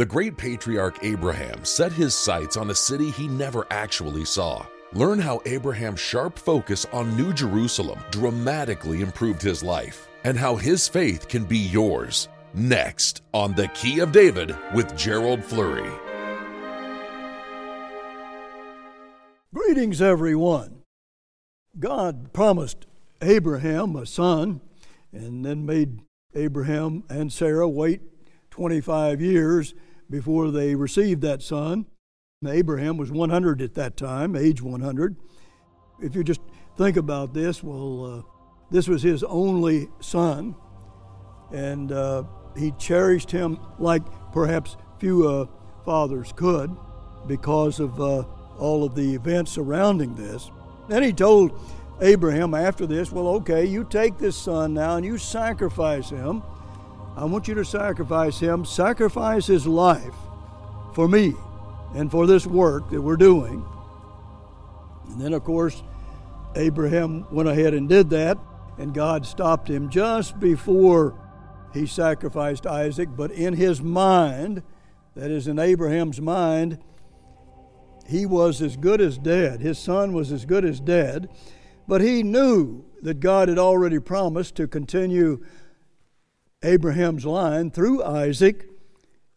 The great patriarch Abraham set his sights on a city he never actually saw. Learn how Abraham's sharp focus on New Jerusalem dramatically improved his life and how his faith can be yours. Next on The Key of David with Gerald Flurry. Greetings, everyone. God promised Abraham a son and then made Abraham and Sarah wait 25 years before they received that son. Abraham was 100 at that time, age 100. If you just think about this, well, uh, this was his only son, and uh, he cherished him like perhaps few uh, fathers could because of uh, all of the events surrounding this. Then he told Abraham after this, Well, okay, you take this son now and you sacrifice him. I want you to sacrifice him, sacrifice his life for me and for this work that we're doing. And then, of course, Abraham went ahead and did that, and God stopped him just before he sacrificed Isaac. But in his mind, that is, in Abraham's mind, he was as good as dead. His son was as good as dead. But he knew that God had already promised to continue Abraham's line through Isaac.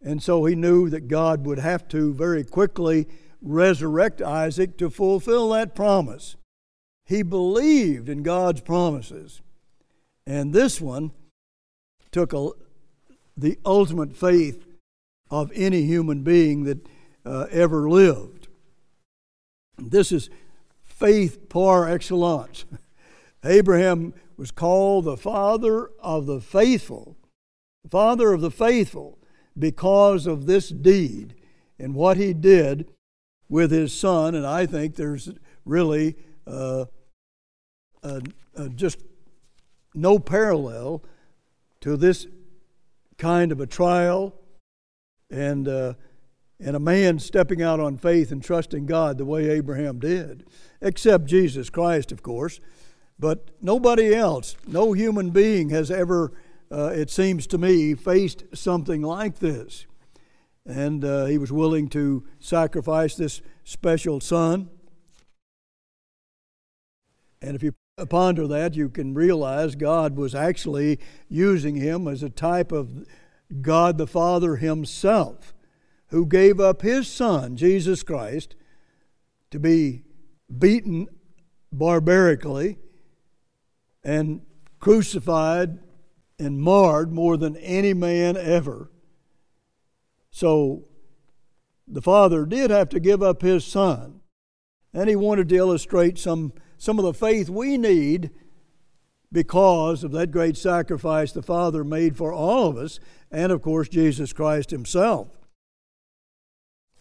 And so he knew that God would have to very quickly resurrect Isaac to fulfill that promise. He believed in God's promises. And this one took a, the ultimate faith of any human being that uh, ever lived. This is faith par excellence. Abraham was called the father of the faithful, father of the faithful, because of this deed and what he did with his son. And I think there's really uh, uh, uh, just no parallel to this kind of a trial and uh, and a man stepping out on faith and trusting God the way Abraham did, except Jesus Christ, of course. But nobody else, no human being has ever, uh, it seems to me, faced something like this. And uh, he was willing to sacrifice this special son. And if you ponder that, you can realize God was actually using him as a type of God the Father himself who gave up his son, Jesus Christ, to be beaten barbarically and crucified and marred more than any man ever. So the Father did have to give up his son, and he wanted to illustrate some, some of the faith we need because of that great sacrifice the Father made for all of us, and of course, Jesus Christ himself.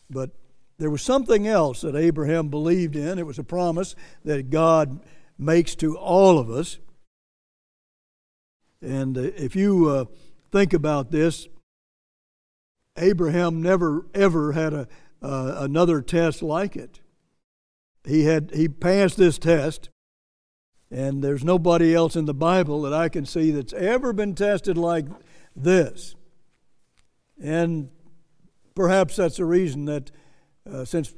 But there was something else that Abraham believed in. It was a promise that God makes to all of us. And uh, if you uh, think about this, Abraham never ever had a, uh, another test like it. He had he passed this test, and there's nobody else in the Bible that I can see that's ever been tested like this. And Perhaps that's the reason that uh, since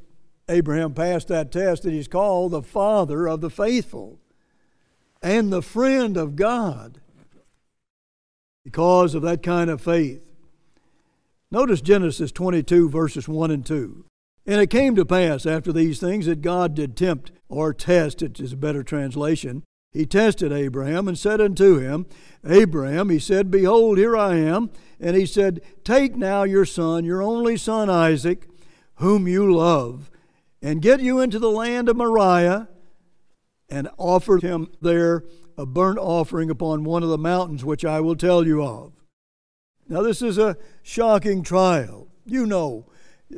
Abraham passed that test, that he's called the father of the faithful and the friend of God because of that kind of faith. Notice Genesis 22, verses 1 and 2. And it came to pass after these things that God did tempt, or test, it is a better translation. He tested Abraham and said unto him, Abraham, he said, Behold, here I am. And he said, Take now your son, your only son Isaac, whom you love, and get you into the land of Moriah, and offer him there a burnt offering upon one of the mountains which I will tell you of. Now, this is a shocking trial. You know,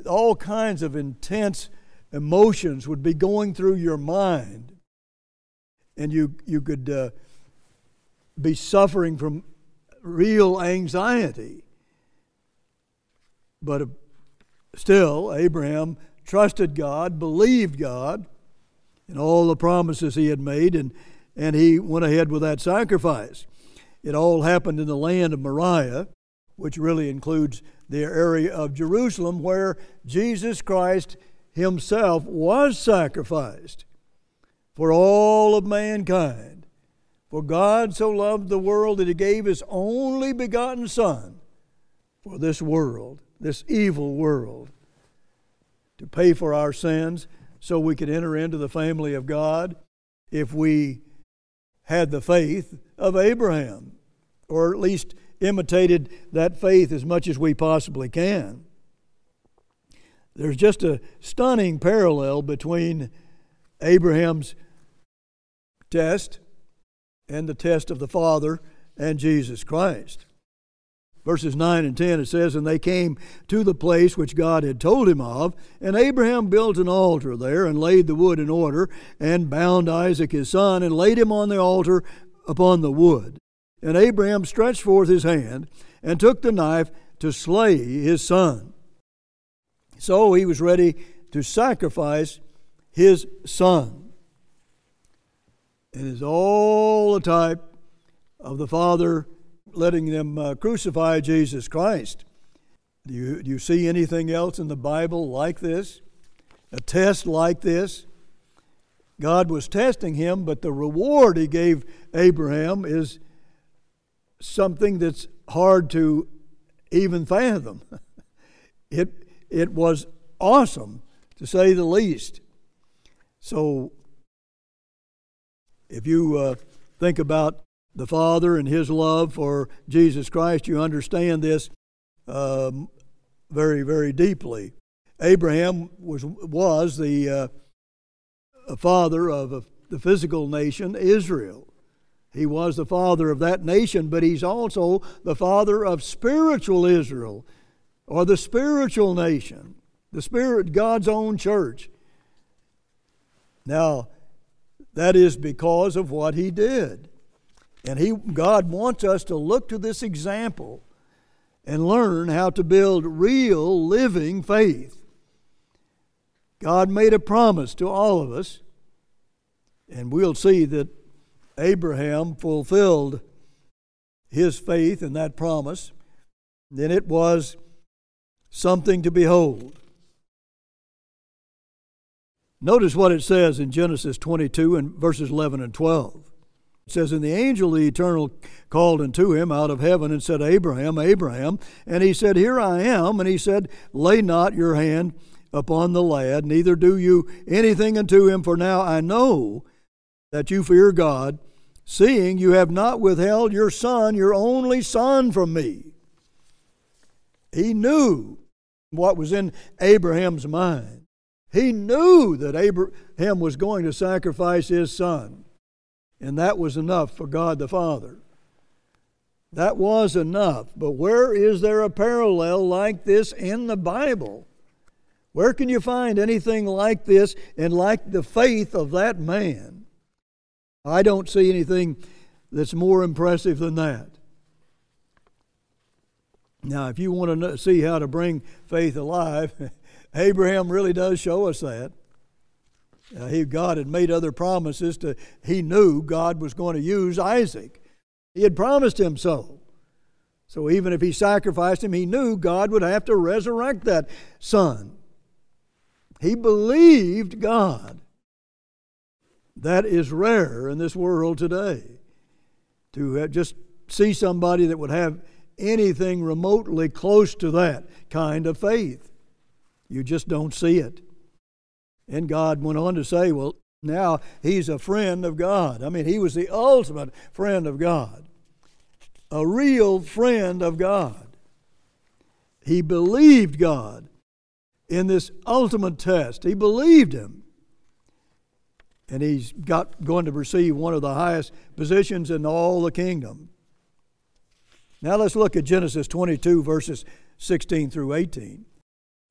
all kinds of intense emotions would be going through your mind. And you, you could uh, be suffering from real anxiety. But uh, still, Abraham trusted God, believed God, and all the promises he had made, and, and he went ahead with that sacrifice. It all happened in the land of Moriah. which really includes the area of Jerusalem where Jesus Christ himself was sacrificed for all of mankind. For God so loved the world that he gave his only begotten Son for this world, this evil world, to pay for our sins so we could enter into the family of God if we had the faith of Abraham, or at least imitated that faith as much as we possibly can. There's just a stunning parallel between Abraham's test and the test of the Father and Jesus Christ. Verses 9 and 10 it says, And they came to the place which God had told him of, and Abraham built an altar there, and laid the wood in order, and bound Isaac his son, and laid him on the altar upon the wood. And Abraham stretched forth his hand and took the knife to slay his son. So he was ready to sacrifice his son. It is all a type of the Father letting them uh, crucify Jesus Christ. Do you, do you see anything else in the Bible like this? A test like this? God was testing him, but the reward he gave Abraham is something that's hard to even fathom. It, it was awesome, to say the least. So, if you uh, think about the Father and His love for Jesus Christ, you understand this um, very, very deeply. Abraham was, was the uh, father of a, the physical nation, Israel. He was the father of that nation, but he's also the father of spiritual Israel, or the spiritual nation, the spirit, God's own church. Now, that is because of what he did. And he, God wants us to look to this example and learn how to build real living faith. God made a promise to all of us, and we'll see that Abraham fulfilled his faith in that promise, then it was something to behold. Notice what it says in Genesis 22 and verses 11 and 12. It says, And the angel the eternal called unto him out of heaven and said, Abraham, Abraham. And he said, Here I am. And he said, Lay not your hand upon the lad, neither do you anything unto him, for now I know that you fear God, seeing you have not withheld your son, your only son, from me. He knew what was in Abraham's mind. He knew that Abraham was going to sacrifice his son. And that was enough for God the Father. That was enough. But where is there a parallel like this in the Bible? Where can you find anything like this and like the faith of that man? I don't see anything that's more impressive than that. Now, if you want to see how to bring faith alive, Abraham really does show us that. Uh, he, God had made other promises to, he knew God was going to use Isaac. He had promised him so. So even if he sacrificed him, he knew God would have to resurrect that son. He believed God. That is rare in this world today. To just see somebody that would have anything remotely close to that kind of faith. You just don't see it. And God went on to say, well, now he's a friend of God. I mean, he was the ultimate friend of God, a real friend of God. He believed God in this ultimate test. He believed him and he's got going to receive one of the highest positions in all the kingdom. Now let's look at Genesis 22, verses 16 through 18.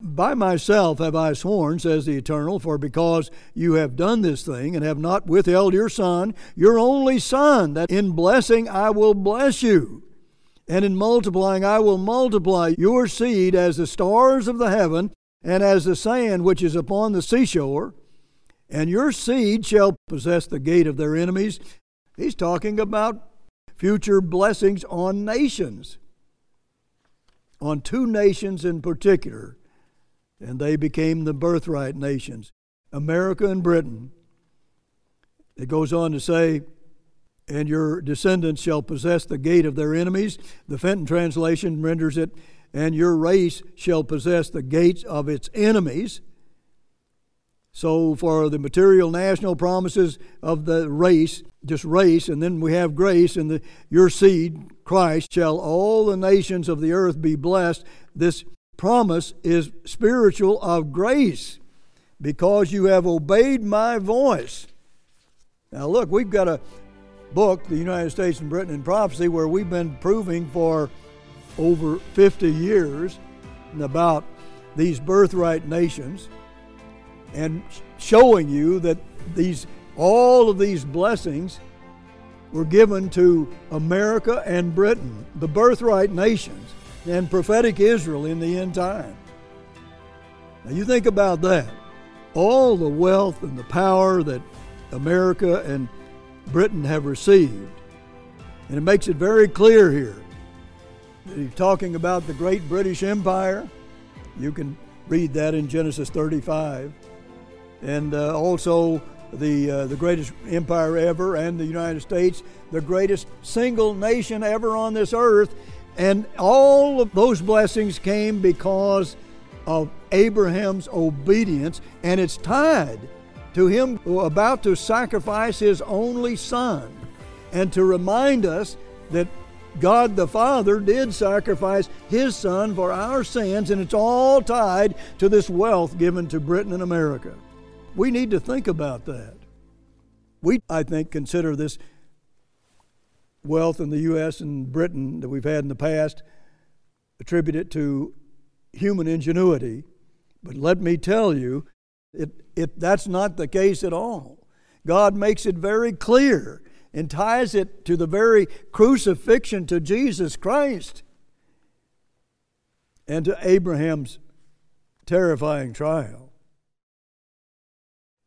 By myself have I sworn, says the Eternal, for because you have done this thing and have not withheld your son, your only son, that in blessing I will bless you, and in multiplying I will multiply your seed as the stars of the heaven and as the sand which is upon the seashore and your seed shall possess the gate of their enemies. He's talking about future blessings on nations. on two nations in particular, and they became the birthright nations America and Britain. It goes on to say, and your descendants shall possess the gate of their enemies. The Fenton translation renders it, and your race shall possess the gates of its enemies. So, for the material national promises of the race, just race, and then we have grace, and the, your seed, Christ, shall all the nations of the earth be blessed. This promise is spiritual of grace because you have obeyed my voice. Now, look, we've got a book, The United States and Britain in Prophecy, where we've been proving for over 50 years about these birthright nations and showing you that these all of these blessings were given to America and Britain, the birthright nations, and prophetic Israel in the end time. Now you think about that. All the wealth and the power that America and Britain have received. And it makes it very clear here. that He's talking about the great British Empire. You can read that in Genesis 35 and uh, also the, uh, the greatest empire ever, and the United States, the greatest single nation ever on this earth. And all of those blessings came because of Abraham's obedience, and it's tied to him about to sacrifice his only son, and to remind us that God the Father did sacrifice his son for our sins, and it's all tied to this wealth given to Britain and America. We need to think about that. We, I think, consider this wealth in the U.S. and Britain that we've had in the past, attribute it to human ingenuity. But let me tell you, it, it, that's not the case at all. God makes it very clear and ties it to the very crucifixion to Jesus Christ and to Abraham's terrifying trial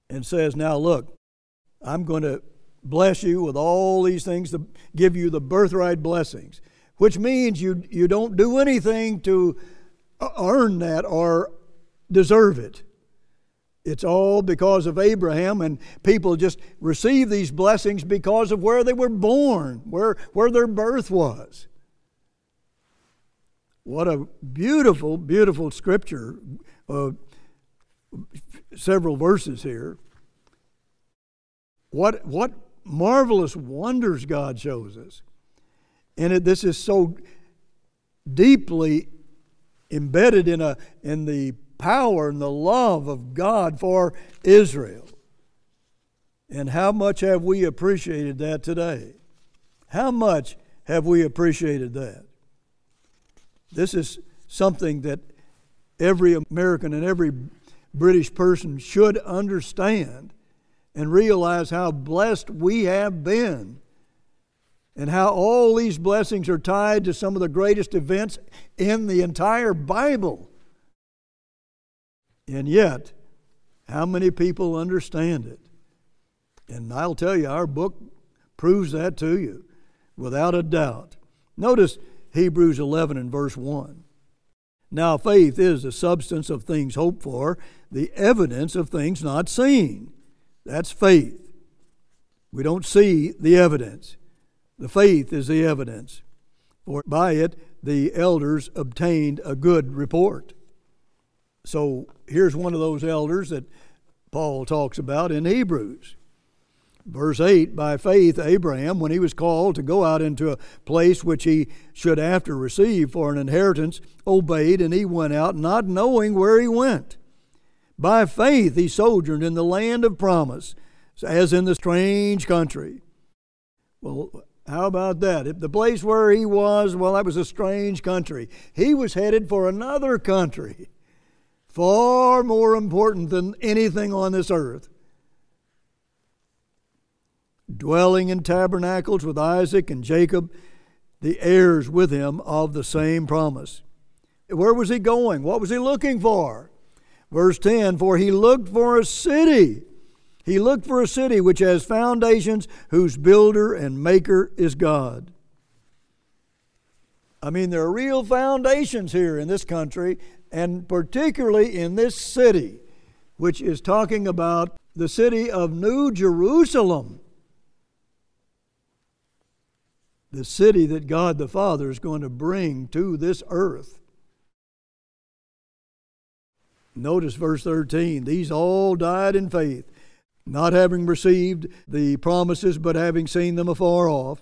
and says, Now look, I'm going to bless you with all these things to give you the birthright blessings, which means you, you don't do anything to earn that or deserve it. It's all because of Abraham, and people just receive these blessings because of where they were born, where, where their birth was. What a beautiful, beautiful scripture. Uh, several verses here. What, what marvelous wonders God shows us. And it, this is so deeply embedded in, a, in the power and the love of God for Israel. And how much have we appreciated that today? How much have we appreciated that? This is something that every American and every British person should understand and realize how blessed we have been and how all these blessings are tied to some of the greatest events in the entire Bible. And yet, how many people understand it? And I'll tell you, our book proves that to you without a doubt. Notice Hebrews 11 and verse 1. Now, faith is the substance of things hoped for, the evidence of things not seen. That's faith. We don't see the evidence. The faith is the evidence. For by it the elders obtained a good report. So here's one of those elders that Paul talks about in Hebrews. Verse 8 By faith, Abraham, when he was called to go out into a place which he should after receive for an inheritance, obeyed, and he went out, not knowing where he went. By faith, he sojourned in the land of promise, as in the strange country. Well, how about that? If the place where he was, well, that was a strange country. He was headed for another country, far more important than anything on this earth dwelling in tabernacles with Isaac and Jacob, the heirs with him of the same promise. Where was he going? What was he looking for? Verse 10 For he looked for a city. He looked for a city which has foundations, whose builder and maker is God. I mean, there are real foundations here in this country, and particularly in this city, which is talking about the city of New Jerusalem. The city that God the Father is going to bring to this earth. Notice verse 13. These all died in faith, not having received the promises, but having seen them afar off,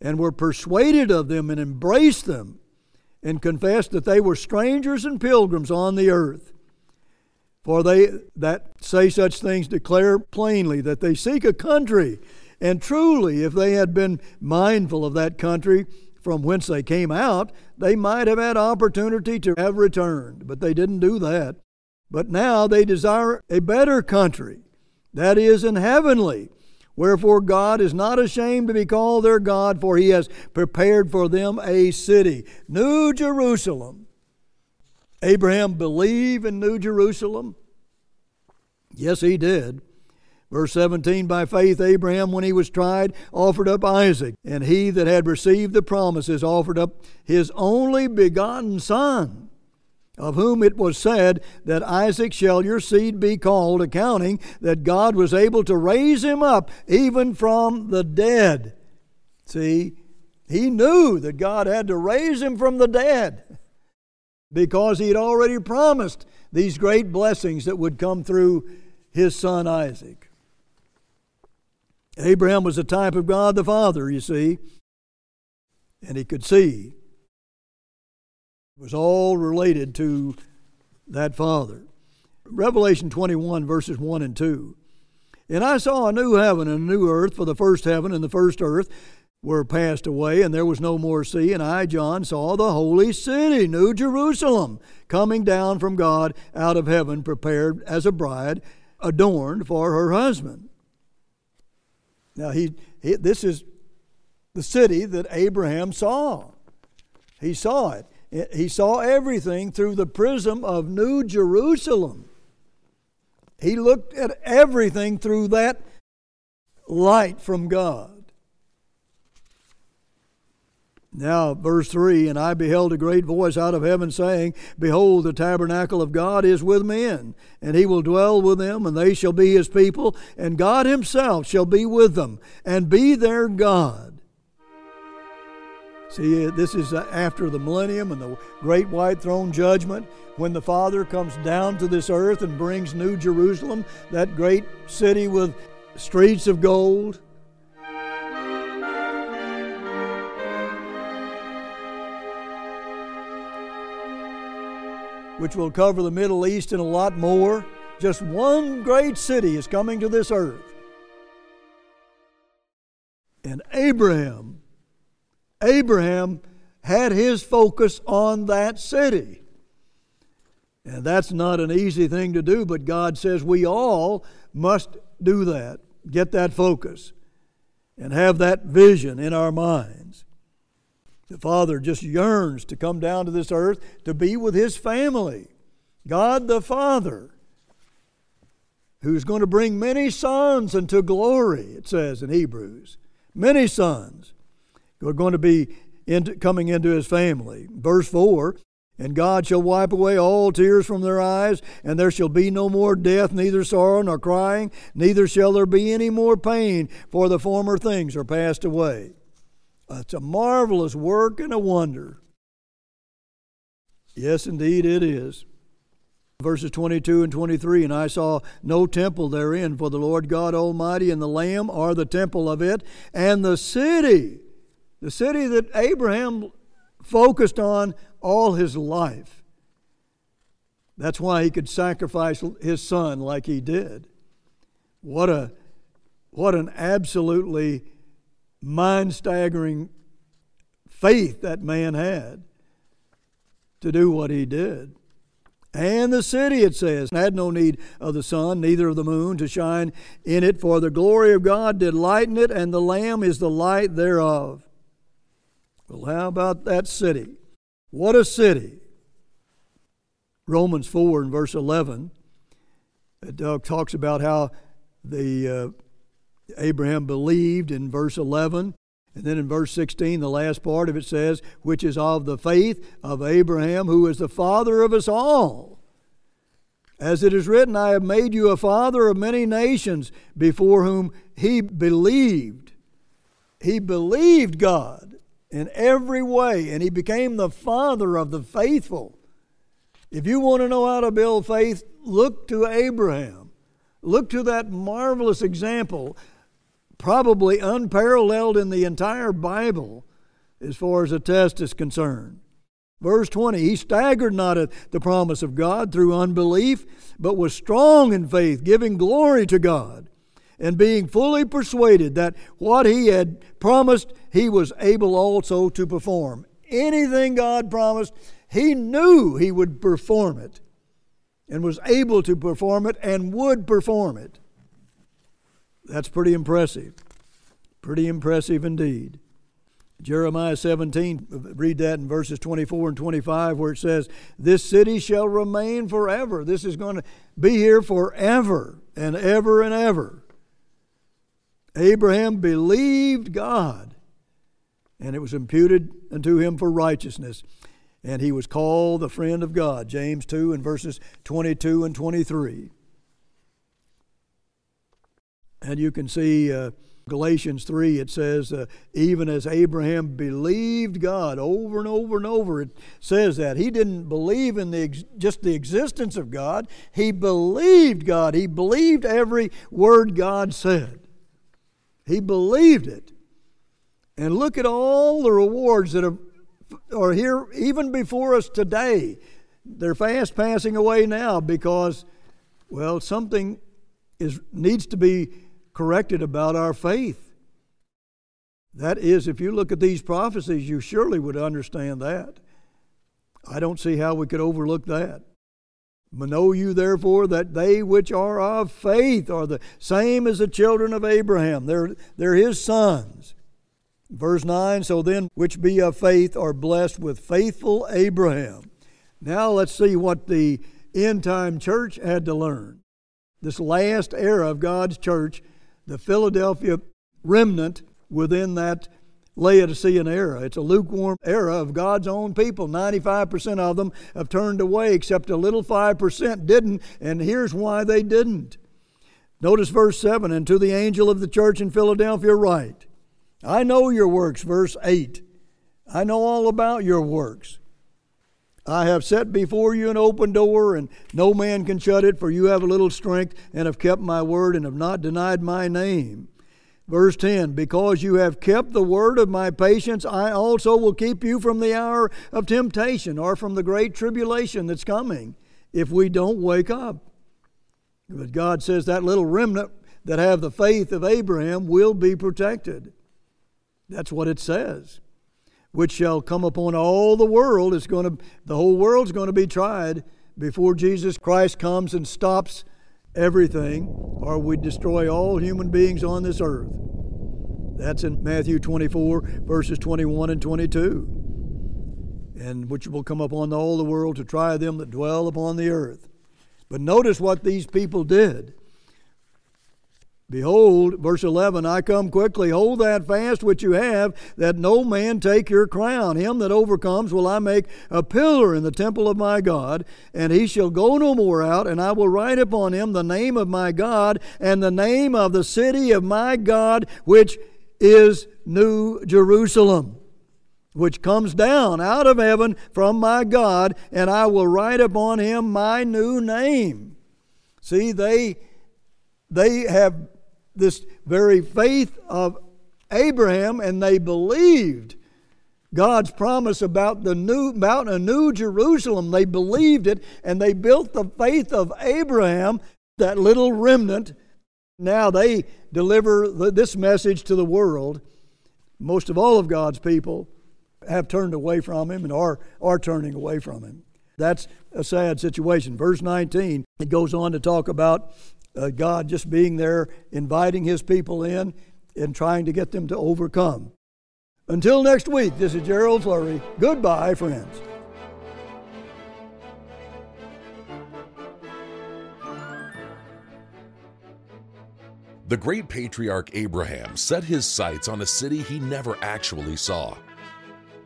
and were persuaded of them and embraced them, and confessed that they were strangers and pilgrims on the earth. For they that say such things declare plainly that they seek a country. And truly, if they had been mindful of that country from whence they came out, they might have had opportunity to have returned. But they didn't do that. But now they desire a better country, that is, in heavenly. Wherefore God is not ashamed to be called their God, for he has prepared for them a city, New Jerusalem. Abraham believed in New Jerusalem? Yes, he did. Verse 17 By faith, Abraham, when he was tried, offered up Isaac, and he that had received the promises offered up his only begotten son of whom it was said that Isaac shall your seed be called, accounting that God was able to raise him up even from the dead. See, he knew that God had to raise him from the dead because he had already promised these great blessings that would come through his son Isaac. Abraham was a type of God the Father, you see, and he could see it was all related to that father. Revelation 21, verses 1 and 2. And I saw a new heaven and a new earth, for the first heaven and the first earth were passed away, and there was no more sea. And I, John, saw the holy city, New Jerusalem, coming down from God out of heaven, prepared as a bride, adorned for her husband. Now, he, he this is the city that Abraham saw. He saw it. He saw everything through the prism of New Jerusalem. He looked at everything through that light from God. Now, verse 3 And I beheld a great voice out of heaven saying, Behold, the tabernacle of God is with men, and he will dwell with them, and they shall be his people, and God himself shall be with them, and be their God. See, this is after the millennium and the great white throne judgment when the Father comes down to this earth and brings New Jerusalem, that great city with streets of gold. Which will cover the Middle East and a lot more. Just one great city is coming to this earth. And Abraham Abraham had his focus on that city. And that's not an easy thing to do, but God says we all must do that, get that focus, and have that vision in our minds. The Father just yearns to come down to this earth to be with His family. God the Father, who's going to bring many sons into glory, it says in Hebrews. Many sons who are going to be into, coming into his family. Verse 4 And God shall wipe away all tears from their eyes, and there shall be no more death, neither sorrow nor crying, neither shall there be any more pain, for the former things are passed away. It's a marvelous work and a wonder. Yes, indeed, it is. Verses 22 and 23 And I saw no temple therein, for the Lord God Almighty and the Lamb are the temple of it, and the city the city that Abraham focused on all his life. That's why he could sacrifice his son like he did. What a what an absolutely mind-staggering faith that man had to do what he did. And the city, it says, had no need of the sun, neither of the moon to shine in it, for the glory of God did lighten it, and the Lamb is the light thereof. Well, how about that city? What a city! Romans 4 and verse 11, it uh, talks about how the uh, Abraham believed in verse 11, And then in verse 16, the last part of it says, which is of the faith of Abraham, who is the father of us all. As it is written, I have made you a father of many nations, before whom he believed. He believed God in every way, and he became the father of the faithful. If you want to know how to build faith, look to Abraham. Look to that marvelous example probably unparalleled in the entire Bible as far as a test is concerned. Verse 20, he staggered not at the promise of God through unbelief, but was strong in faith, giving glory to God, and being fully persuaded that what he had promised, he was able also to perform. Anything God promised, he knew he would perform it, and was able to perform it, and would perform it. That's pretty impressive. Pretty impressive indeed. Jeremiah 17, read that in verses 24 and 25, where it says, This city shall remain forever. This is going to be here forever and ever and ever. Abraham believed God, and it was imputed unto him for righteousness. And he was called the friend of God. James 2 and verses 22 and 23. And you can see uh, Galatians 3, it says, uh, even as Abraham believed God over and over and over, it says that. He didn't believe in the ex- just the existence of God, he believed God. He believed every word God said. He believed it. And look at all the rewards that are, are here even before us today. They're fast passing away now because, well, something is, needs to be corrected about our faith. That is, if you look at these prophecies, you surely would understand that. I don't see how we could overlook that. Know you therefore that they which are of faith are the same as the children of Abraham. They're, they're his sons. Verse 9 So then, which be of faith are blessed with faithful Abraham. Now let's see what the end time church had to learn. This last era of God's church the Philadelphia remnant within that Laodicean era. It's a lukewarm era of God's own people. 95% of them have turned away, except a little 5% didn't, and here's why they didn't. Notice verse 7 And to the angel of the church in Philadelphia, write, I know your works, verse 8. I know all about your works. I have set before you an open door, and no man can shut it, for you have a little strength, and have kept my word, and have not denied my name. Verse 10 Because you have kept the word of my patience, I also will keep you from the hour of temptation, or from the great tribulation that's coming, if we don't wake up. But God says that little remnant that have the faith of Abraham will be protected. That's what it says which shall come upon all the world. is going to, the whole world's going to be tried before Jesus Christ comes and stops everything, or we destroy all human beings on this earth. That's in Matthew 24, verses 21 and 22. And which will come upon all the world to try them that dwell upon the earth. But notice what these people did. Behold, verse 11, I come quickly. Hold that fast which you have, that no man take your crown. Him that overcomes will I make a pillar in the temple of my God, and he shall go no more out, and I will write upon him the name of my God and the name of the city of my God, which is New Jerusalem, which comes down out of heaven from my God, and I will write upon him my new name. See, they they have this very faith of Abraham and they believed God's promise about the new about a new Jerusalem. They believed it and they built the faith of Abraham, that little remnant. Now they deliver this message to the world. Most of all of God's people have turned away from him and are, are turning away from him. That's a sad situation. Verse 19, it goes on to talk about uh, God just being there, inviting His people in, and trying to get them to overcome. Until next week, this is Gerald Flurry. Goodbye, friends. The great patriarch Abraham set his sights on a city he never actually saw.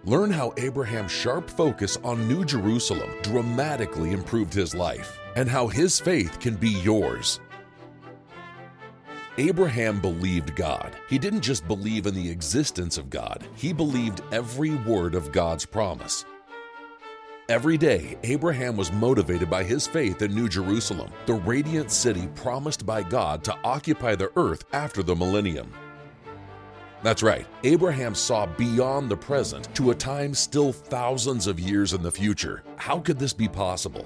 Learn how Abraham's sharp focus on New Jerusalem dramatically improved his life and how his faith can be yours. Abraham believed God. He didn't just believe in the existence of God, he believed every word of God's promise. Every day, Abraham was motivated by his faith in New Jerusalem, the radiant city promised by God to occupy the earth after the millennium. That's right, Abraham saw beyond the present to a time still thousands of years in the future. How could this be possible?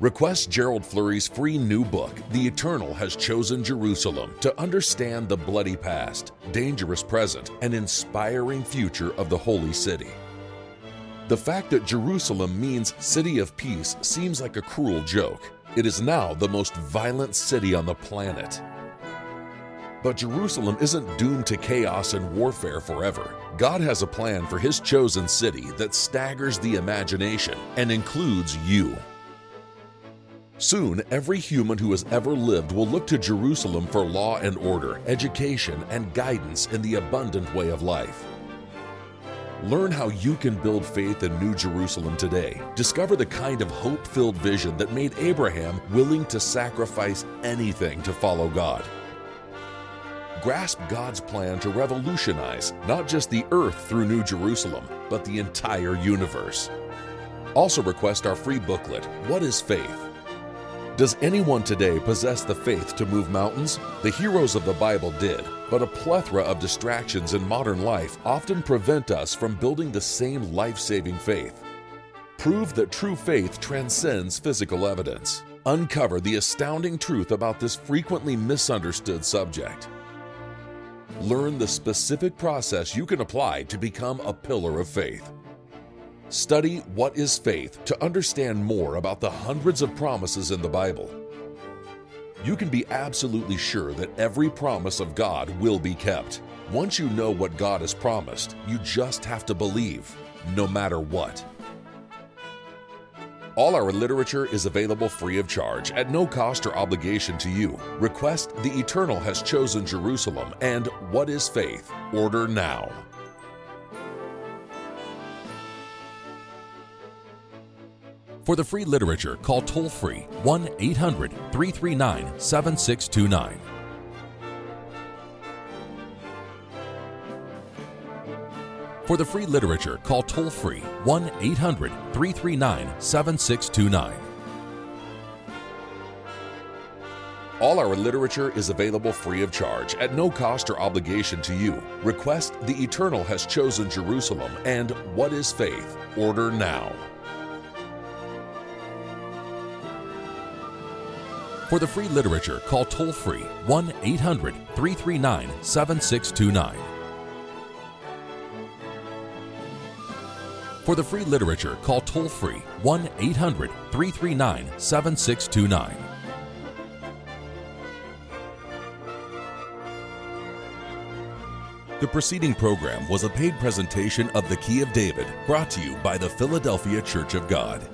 Request Gerald Flurry's free new book, The Eternal Has Chosen Jerusalem, to understand the bloody past, dangerous present, and inspiring future of the Holy City. The fact that Jerusalem means city of peace seems like a cruel joke. It is now the most violent city on the planet. But Jerusalem isn't doomed to chaos and warfare forever. God has a plan for His chosen city that staggers the imagination and includes you. Soon, every human who has ever lived will look to Jerusalem for law and order, education, and guidance in the abundant way of life. Learn how you can build faith in New Jerusalem today. Discover the kind of hope filled vision that made Abraham willing to sacrifice anything to follow God. Grasp God's plan to revolutionize not just the earth through New Jerusalem, but the entire universe. Also, request our free booklet, What is Faith? Does anyone today possess the faith to move mountains? The heroes of the Bible did, but a plethora of distractions in modern life often prevent us from building the same life saving faith. Prove that true faith transcends physical evidence. Uncover the astounding truth about this frequently misunderstood subject. Learn the specific process you can apply to become a pillar of faith. Study What is Faith to understand more about the hundreds of promises in the Bible. You can be absolutely sure that every promise of God will be kept. Once you know what God has promised, you just have to believe, no matter what. All our literature is available free of charge at no cost or obligation to you. Request The Eternal Has Chosen Jerusalem and What is Faith? Order now. For the free literature, call toll free 1 800 339 7629. For the free literature, call toll free 1 800 339 7629. All our literature is available free of charge at no cost or obligation to you. Request The Eternal Has Chosen Jerusalem and What is Faith? Order now. For the free literature, call toll free 1 800 339 7629. For the free literature, call toll free 1 800 339 7629. The preceding program was a paid presentation of the Key of David, brought to you by the Philadelphia Church of God.